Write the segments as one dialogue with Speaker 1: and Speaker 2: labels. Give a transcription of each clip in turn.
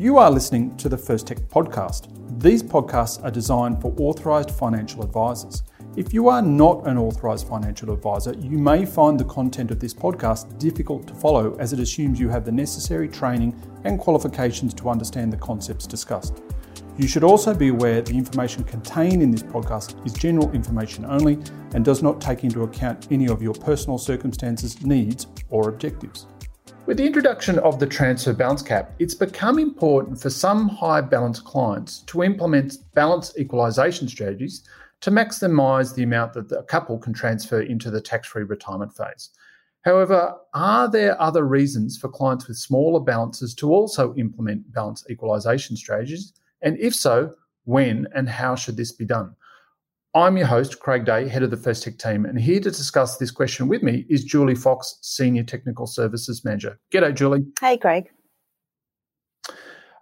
Speaker 1: You are listening to the First Tech podcast. These podcasts are designed for authorised financial advisors. If you are not an authorised financial advisor, you may find the content of this podcast difficult to follow as it assumes you have the necessary training and qualifications to understand the concepts discussed. You should also be aware the information contained in this podcast is general information only and does not take into account any of your personal circumstances, needs, or objectives. With the introduction of the transfer balance cap, it's become important for some high balance clients to implement balance equalisation strategies to maximise the amount that a couple can transfer into the tax free retirement phase. However, are there other reasons for clients with smaller balances to also implement balance equalisation strategies? And if so, when and how should this be done? I'm your host, Craig Day, head of the First Tech team, and here to discuss this question with me is Julie Fox, Senior Technical Services Manager. G'day, Julie.
Speaker 2: Hey, Craig.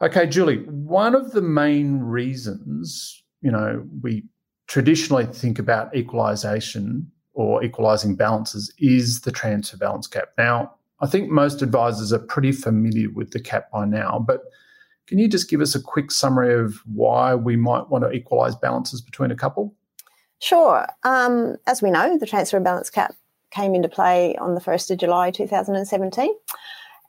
Speaker 1: Okay, Julie, one of the main reasons, you know, we traditionally think about equalisation or equalising balances is the transfer balance cap. Now, I think most advisors are pretty familiar with the cap by now, but can you just give us a quick summary of why we might want to equalise balances between a couple?
Speaker 2: Sure. Um, as we know, the transfer balance cap came into play on the 1st of July 2017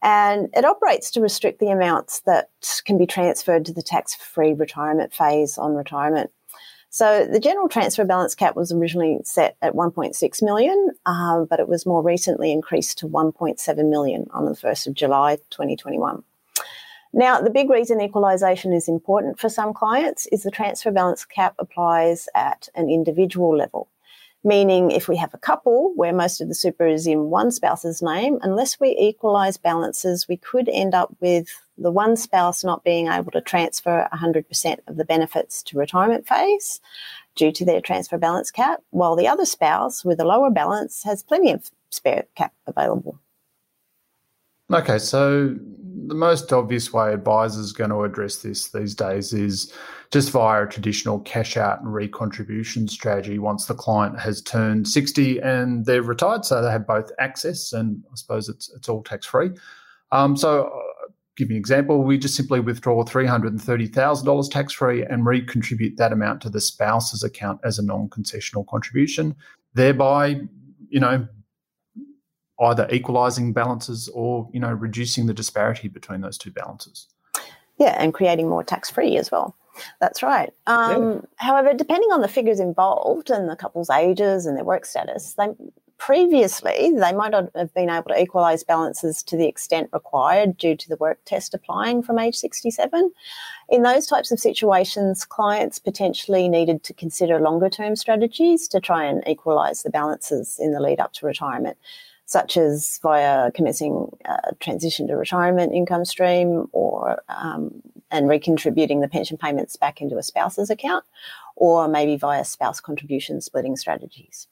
Speaker 2: and it operates to restrict the amounts that can be transferred to the tax free retirement phase on retirement. So the general transfer balance cap was originally set at 1.6 million, uh, but it was more recently increased to 1.7 million on the 1st of July 2021. Now, the big reason equalisation is important for some clients is the transfer balance cap applies at an individual level. Meaning, if we have a couple where most of the super is in one spouse's name, unless we equalise balances, we could end up with the one spouse not being able to transfer 100% of the benefits to retirement phase due to their transfer balance cap, while the other spouse with a lower balance has plenty of spare cap available.
Speaker 1: Okay, so the most obvious way advisors are going to address this these days is just via a traditional cash out and recontribution strategy once the client has turned 60 and they're retired. So they have both access and I suppose it's, it's all tax free. Um, so, uh, give you an example, we just simply withdraw $330,000 tax free and recontribute that amount to the spouse's account as a non concessional contribution, thereby, you know, either equalising balances or you know reducing the disparity between those two balances.
Speaker 2: Yeah, and creating more tax free as well. That's right. Um, yeah. However, depending on the figures involved and the couple's ages and their work status, they previously they might not have been able to equalise balances to the extent required due to the work test applying from age 67. In those types of situations, clients potentially needed to consider longer term strategies to try and equalise the balances in the lead up to retirement such as via commencing a transition to retirement income stream or um, and recontributing the pension payments back into a spouse's account, or maybe via spouse contribution splitting strategies.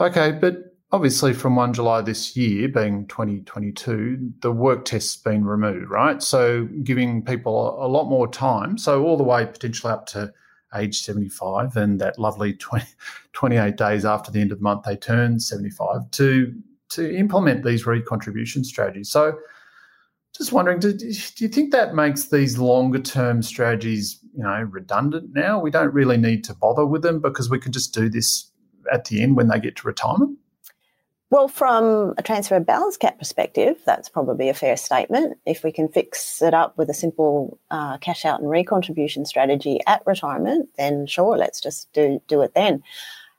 Speaker 1: Okay, but obviously from 1 July this year, being 2022, the work test's been removed, right? So giving people a lot more time, so all the way potentially up to age 75 and that lovely 20, 28 days after the end of the month they turn 75 to to implement these recontribution strategies. So just wondering, do, do you think that makes these longer term strategies, you know, redundant now? We don't really need to bother with them because we can just do this at the end when they get to retirement?
Speaker 2: Well, from a transfer balance cap perspective, that's probably a fair statement. If we can fix it up with a simple uh, cash out and recontribution strategy at retirement, then sure, let's just do, do it then.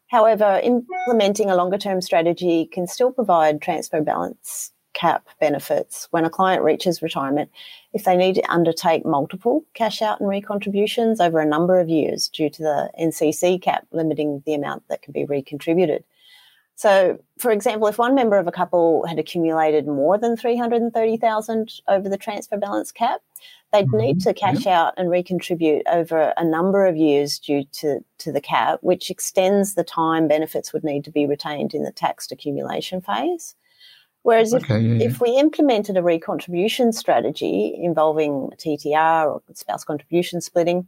Speaker 2: However, implementing a longer term strategy can still provide transfer balance cap benefits when a client reaches retirement if they need to undertake multiple cash out and recontributions over a number of years due to the NCC cap limiting the amount that can be recontributed. So, for example, if one member of a couple had accumulated more than 330,000 over the transfer balance cap, they'd mm-hmm. need to cash yeah. out and recontribute over a number of years due to, to the cap, which extends the time benefits would need to be retained in the taxed accumulation phase. Whereas okay, if, yeah, if we implemented a recontribution strategy involving TTR or spouse contribution splitting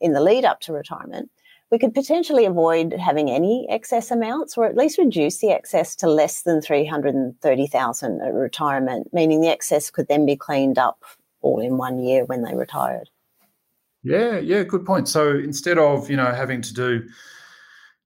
Speaker 2: in the lead up to retirement, we could potentially avoid having any excess amounts or at least reduce the excess to less than 330,000 at retirement, meaning the excess could then be cleaned up all in one year when they retired.
Speaker 1: Yeah, yeah, good point. So instead of you know having to do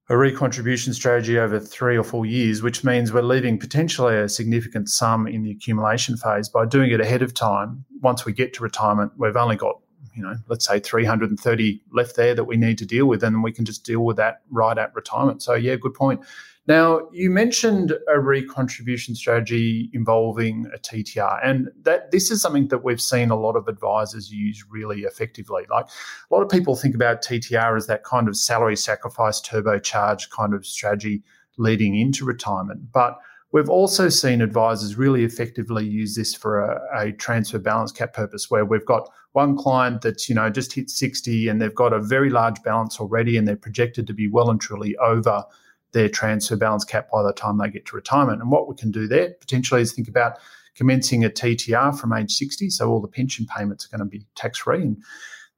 Speaker 1: a recontribution strategy over three or four years, which means we're leaving potentially a significant sum in the accumulation phase by doing it ahead of time. Once we get to retirement, we've only got you know, let's say 330 left there that we need to deal with, and we can just deal with that right at retirement. So, yeah, good point. Now, you mentioned a recontribution strategy involving a TTR, and that this is something that we've seen a lot of advisors use really effectively. Like a lot of people think about TTR as that kind of salary sacrifice turbocharged kind of strategy leading into retirement, but We've also seen advisors really effectively use this for a, a, transfer balance cap purpose where we've got one client that's, you know, just hit 60 and they've got a very large balance already and they're projected to be well and truly over their transfer balance cap by the time they get to retirement. And what we can do there potentially is think about commencing a TTR from age 60. So all the pension payments are going to be tax free. And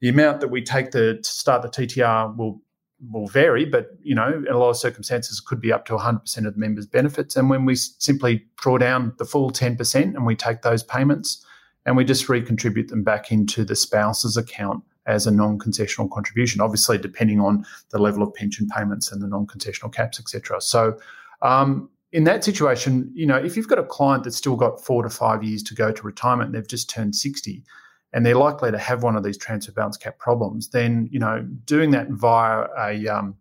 Speaker 1: the amount that we take the, to start the TTR will will vary, but you know, in a lot of circumstances, could be up to 100% of the members' benefits. And when we simply draw down the full 10% and we take those payments and we just recontribute them back into the spouse's account as a non-concessional contribution, obviously depending on the level of pension payments and the non-concessional caps, etc. So, um, in that situation, you know, if you've got a client that's still got four to five years to go to retirement, they've just turned 60, and they're likely to have one of these transfer balance cap problems, then you know doing that via a um,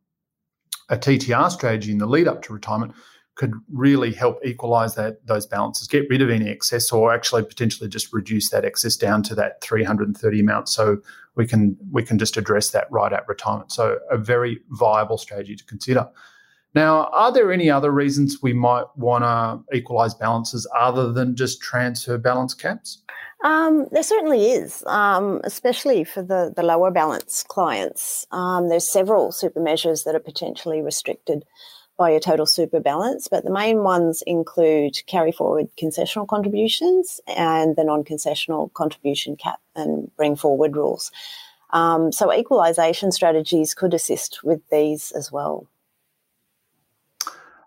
Speaker 1: a TTR strategy in the lead up to retirement could really help equalise that those balances, get rid of any excess, or actually potentially just reduce that excess down to that 330 amount, so we can we can just address that right at retirement. So a very viable strategy to consider. Now, are there any other reasons we might want to equalise balances other than just transfer balance caps?
Speaker 2: Um, there certainly is, um, especially for the, the lower balance clients. Um, there's several super measures that are potentially restricted by your total super balance, but the main ones include carry forward concessional contributions and the non concessional contribution cap and bring forward rules. Um, so, equalisation strategies could assist with these as well.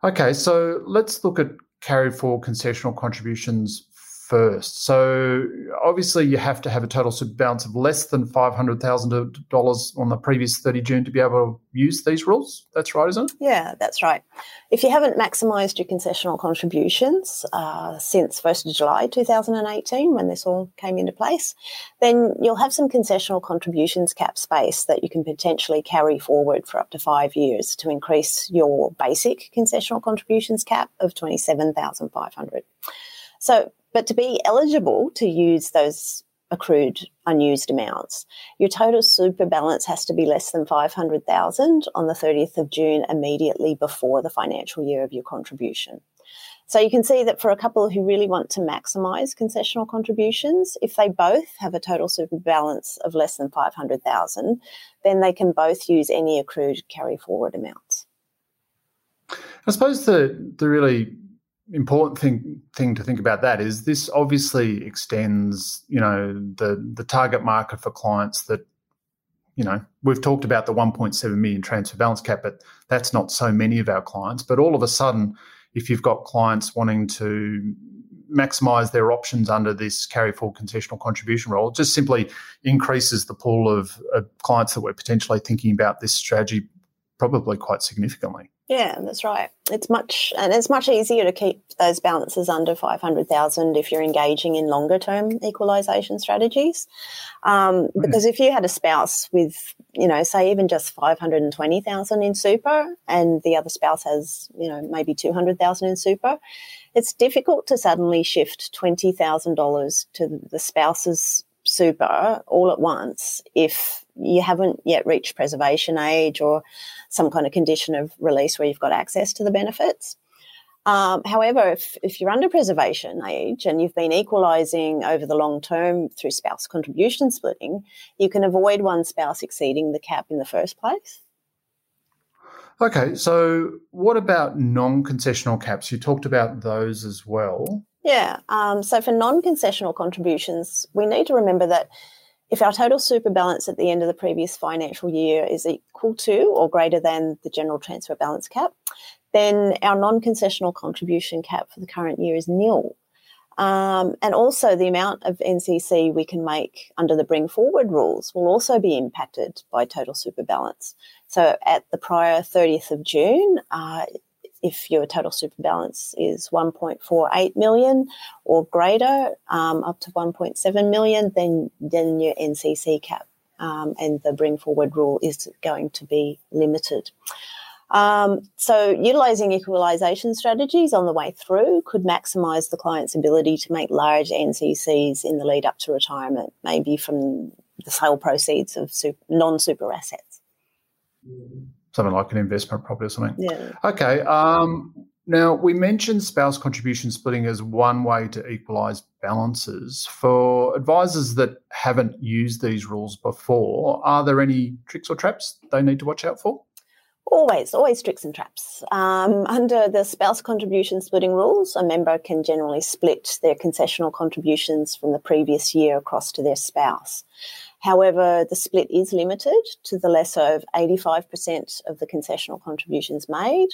Speaker 1: Okay, so let's look at carry forward concessional contributions first. So obviously, you have to have a total super balance of less than five hundred thousand dollars on the previous thirty June to be able to use these rules. That's right, isn't it?
Speaker 2: Yeah, that's right. If you haven't maximised your concessional contributions uh, since first of July two thousand and eighteen, when this all came into place, then you'll have some concessional contributions cap space that you can potentially carry forward for up to five years to increase your basic concessional contributions cap of twenty seven thousand five hundred. So but to be eligible to use those accrued unused amounts, your total super balance has to be less than 500,000 on the 30th of June immediately before the financial year of your contribution. So you can see that for a couple who really want to maximise concessional contributions, if they both have a total super balance of less than 500,000, then they can both use any accrued carry forward amounts.
Speaker 1: I suppose the the really important thing thing to think about that is this obviously extends you know the the target market for clients that you know we've talked about the 1.7 million transfer balance cap but that's not so many of our clients. But all of a sudden if you've got clients wanting to maximize their options under this carry forward concessional contribution rule it just simply increases the pool of, of clients that we're potentially thinking about this strategy probably quite significantly
Speaker 2: yeah, that's right. It's much and it's much easier to keep those balances under five hundred thousand if you're engaging in longer term equalisation strategies. Um, mm. Because if you had a spouse with, you know, say even just five hundred and twenty thousand in super, and the other spouse has, you know, maybe two hundred thousand in super, it's difficult to suddenly shift twenty thousand dollars to the spouse's super all at once if you haven't yet reached preservation age or some kind of condition of release where you've got access to the benefits. Um, however, if, if you're under preservation age and you've been equalising over the long term through spouse contribution splitting, you can avoid one spouse exceeding the cap in the first place.
Speaker 1: Okay, so what about non concessional caps? You talked about those as well.
Speaker 2: Yeah, um, so for non concessional contributions, we need to remember that if our total super balance at the end of the previous financial year is equal to or greater than the general transfer balance cap, then our non concessional contribution cap for the current year is nil. Um, and also, the amount of NCC we can make under the bring forward rules will also be impacted by total super balance. So, at the prior 30th of June, uh, if your total super balance is 1.48 million or greater, um, up to 1.7 million, then then your NCC cap um, and the bring forward rule is going to be limited. Um, so, utilising equalisation strategies on the way through could maximise the client's ability to make large NCCs in the lead up to retirement, maybe from the sale proceeds of non super assets.
Speaker 1: Something like an investment property or something.
Speaker 2: Yeah.
Speaker 1: Okay. Um, now, we mentioned spouse contribution splitting as one way to equalise balances. For advisors that haven't used these rules before, are there any tricks or traps they need to watch out for?
Speaker 2: Always, always tricks and traps. Um, under the spouse contribution splitting rules, a member can generally split their concessional contributions from the previous year across to their spouse. However, the split is limited to the lesser of 85% of the concessional contributions made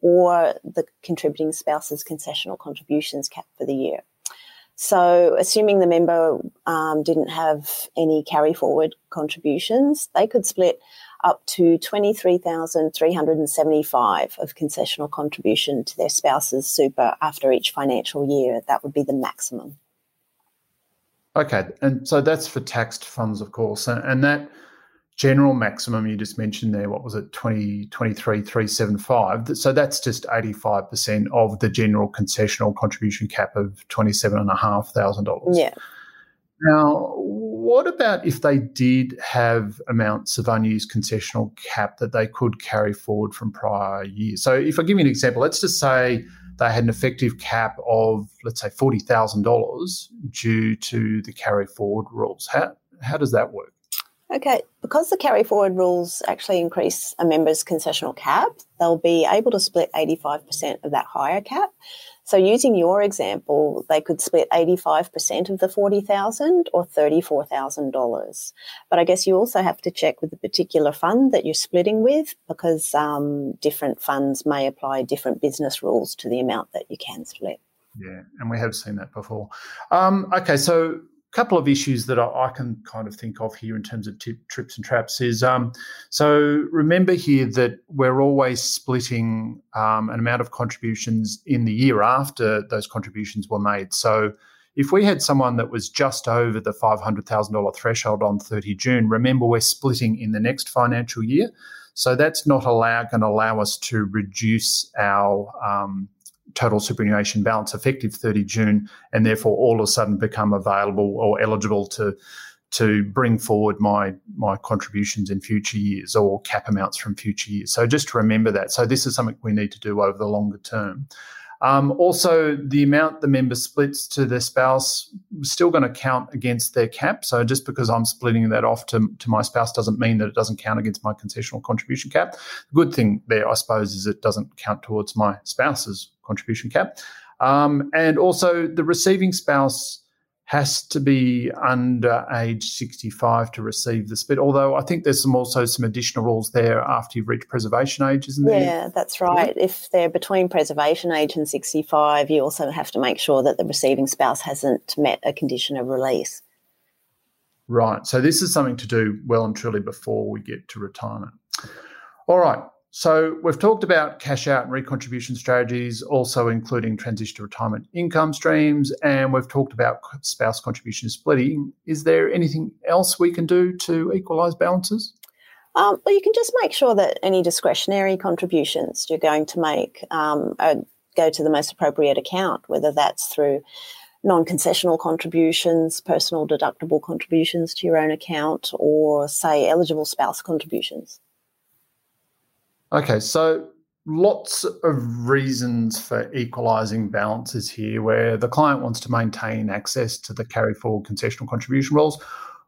Speaker 2: or the contributing spouse's concessional contributions cap for the year. So, assuming the member um, didn't have any carry forward contributions, they could split up to 23,375 of concessional contribution to their spouse's super after each financial year. That would be the maximum.
Speaker 1: Okay, and so that's for taxed funds, of course, and, and that general maximum you just mentioned there, what was it, 20, 23,375. So that's just 85% of the general concessional contribution cap of $27,500.
Speaker 2: Yeah.
Speaker 1: Now, what about if they did have amounts of unused concessional cap that they could carry forward from prior years? So, if I give you an example, let's just say they had an effective cap of, let's say, $40,000 due to the carry forward rules. How, how does that work?
Speaker 2: Okay, because the carry forward rules actually increase a member's concessional cap, they'll be able to split 85% of that higher cap. So using your example, they could split 85% of the 40,000 or $34,000. But I guess you also have to check with the particular fund that you're splitting with because um, different funds may apply different business rules to the amount that you can split.
Speaker 1: Yeah, and we have seen that before. Um, okay, so couple of issues that I, I, can kind of think of here in terms of trips and traps is um, so remember here that we're always splitting um, an amount of contributions in the year after those contributions were made. So if we had someone that was just over the $500,000 threshold on 30 June, remember we're splitting in the next financial year. So that's not allow, going to allow us to reduce our um, total superannuation balance effective 30 June, and therefore all of a sudden become available or eligible to to bring forward my my contributions in future years or cap amounts from future years. So just to remember that. So this is something we need to do over the longer term. Um, also, the amount the member splits to their spouse is still going to count against their cap. So just because I'm splitting that off to, to my spouse doesn't mean that it doesn't count against my concessional contribution cap. The good thing there, I suppose, is it doesn't count towards my spouse's contribution cap. Um, and also, the receiving spouse has to be under age 65 to receive the split. Although I think there's some also some additional rules there after you've reached preservation age, isn't there?
Speaker 2: Yeah, that's right. Yeah. If they're between preservation age and 65, you also have to make sure that the receiving spouse hasn't met a condition of release.
Speaker 1: Right. So this is something to do well and truly before we get to retirement. All right. So we've talked about cash out and recontribution strategies, also including transition to retirement income streams, and we've talked about spouse contribution splitting. Is there anything else we can do to equalise balances?
Speaker 2: Um, well, you can just make sure that any discretionary contributions you're going to make um, go to the most appropriate account, whether that's through non-concessional contributions, personal deductible contributions to your own account, or say eligible spouse contributions.
Speaker 1: Okay, so lots of reasons for equalising balances here where the client wants to maintain access to the carry forward concessional contribution rules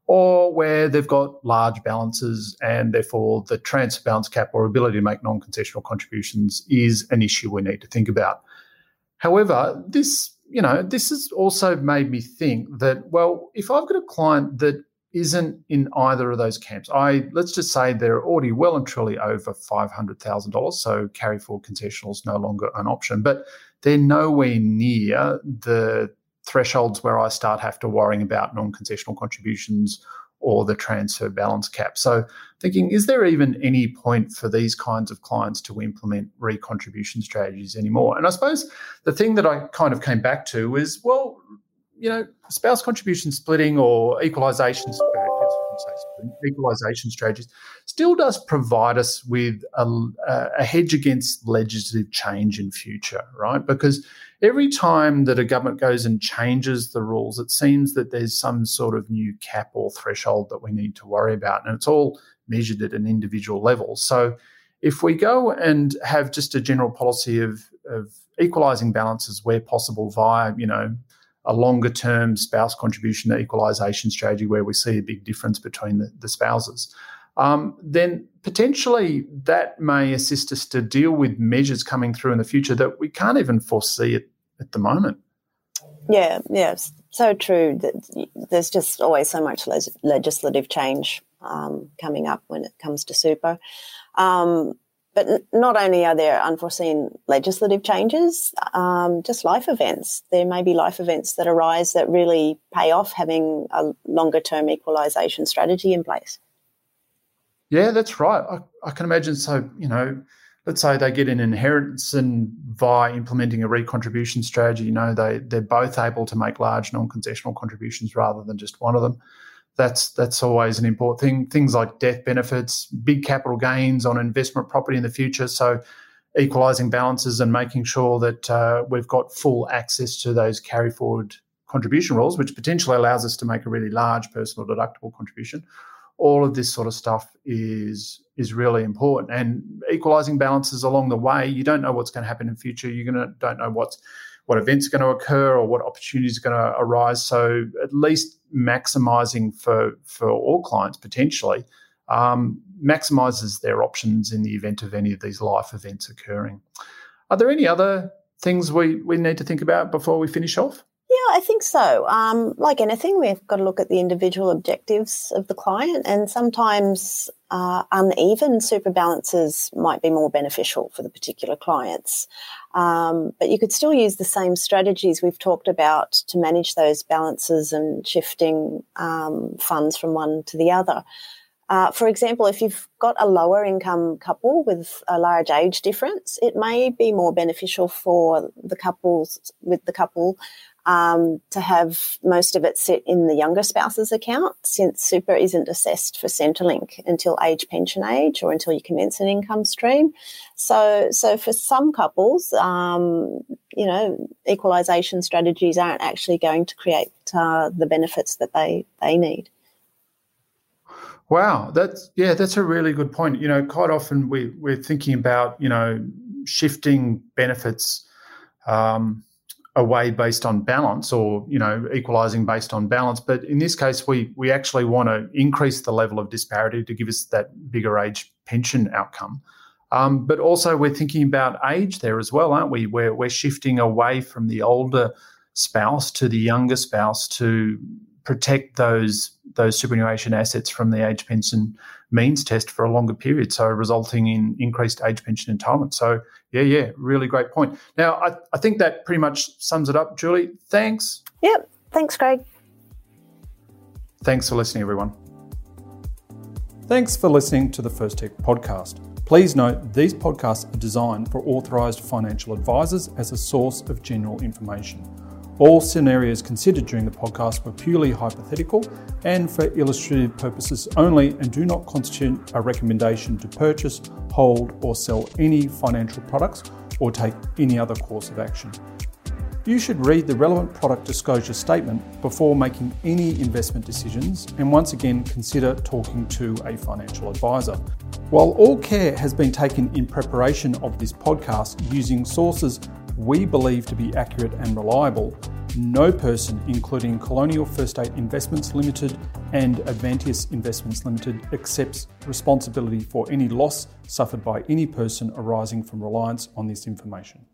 Speaker 1: or where they've got large balances and therefore the transfer balance cap or ability to make non-concessional contributions is an issue we need to think about. However, this, you know, this has also made me think that, well, if I've got a client that isn't in either of those camps. I let's just say they're already well and truly over five hundred thousand dollars, so carry forward concessional is no longer an option. But they're nowhere near the thresholds where I start have to worrying about non-concessional contributions or the transfer balance cap. So thinking, is there even any point for these kinds of clients to implement recontribution strategies anymore? And I suppose the thing that I kind of came back to is, well, you know, spouse contribution splitting or equalisation equalisation strategies still does provide us with a, a, hedge against legislative change in future, right? Because every time that a government goes and changes the rules, it seems that there's some sort of new cap or threshold that we need to worry about, and it's all measured at an individual level. So if we go and have just a general policy of, of equalising balances where possible via, you know, a longer term spouse contribution equalisation strategy where we see a big difference between the, the spouses, um, then potentially that may assist us to deal with measures coming through in the future that we can't even foresee at, at the moment.
Speaker 2: Yeah, yeah, so true. That there's just always so much legislative change um, coming up when it comes to super. Um, but not only are there unforeseen legislative changes, um, just life events. There may be life events that arise that really pay off having a longer term equalisation strategy in place.
Speaker 1: Yeah, that's right. I, I, can imagine. So, you know, let's say they get an inheritance and by implementing a recontribution strategy, you know, they, they're both able to make large non concessional contributions rather than just one of them that's that's always an important thing. Things like death benefits, big capital gains on investment property in the future. So equalising balances and making sure that uh, we've got full access to those carry forward contribution rules, which potentially allows us to make a really large personal deductible contribution. All of this sort of stuff is is really important. And equalising balances along the way, you don't know what's going to happen in future. You're gonna don't know what's what events are going to occur or what opportunities are going to arise. So at least maximizing for for all clients potentially um, maximizes their options in the event of any of these life events occurring. Are there any other things we, we need to think about before we finish off?
Speaker 2: Yeah, I think so. Um, like anything, we've got to look at the individual objectives of the client, and sometimes uh, uneven super balances might be more beneficial for the particular clients. Um, but you could still use the same strategies we've talked about to manage those balances and shifting um, funds from one to the other. Uh, for example, if you've got a lower income couple with a large age difference, it may be more beneficial for the couples with the couple um, to have most of it sit in the younger spouse's account since super isn't assessed for Centrelink until age pension age or until you commence an income stream. So, so for some couples, um, you know, equalisation strategies aren't actually going to create uh, the benefits that they, they need.
Speaker 1: Wow, that's yeah, that's a really good point. You know, quite often we we're thinking about you know shifting benefits um, away based on balance or you know equalizing based on balance. But in this case we we actually want to increase the level of disparity to give us that bigger age pension outcome. Um, but also we're thinking about age there as well aren't we? We're, we're shifting away from the older spouse to the younger spouse to protect those those superannuation assets from the age pension means test for a longer period, so resulting in increased age pension entitlement. So, yeah, yeah, really great point. Now, I, I think that pretty much sums it up. Julie, thanks.
Speaker 2: Yep, thanks, Craig.
Speaker 1: Thanks for listening, everyone. Thanks for listening to the First Tech podcast. Please note these podcasts are designed for authorised financial advisors as a source of general information. All scenarios considered during the podcast were purely hypothetical and for illustrative purposes only and do not constitute a recommendation to purchase, hold, or sell any financial products or take any other course of action. You should read the relevant product disclosure statement before making any investment decisions and once again consider talking to a financial advisor. While all care has been taken in preparation of this podcast using sources we believe to be accurate and reliable, no person, including Colonial First State Investments Limited and Avanteos Investments Limited, accepts responsibility for any loss suffered by any person arising from reliance on this information.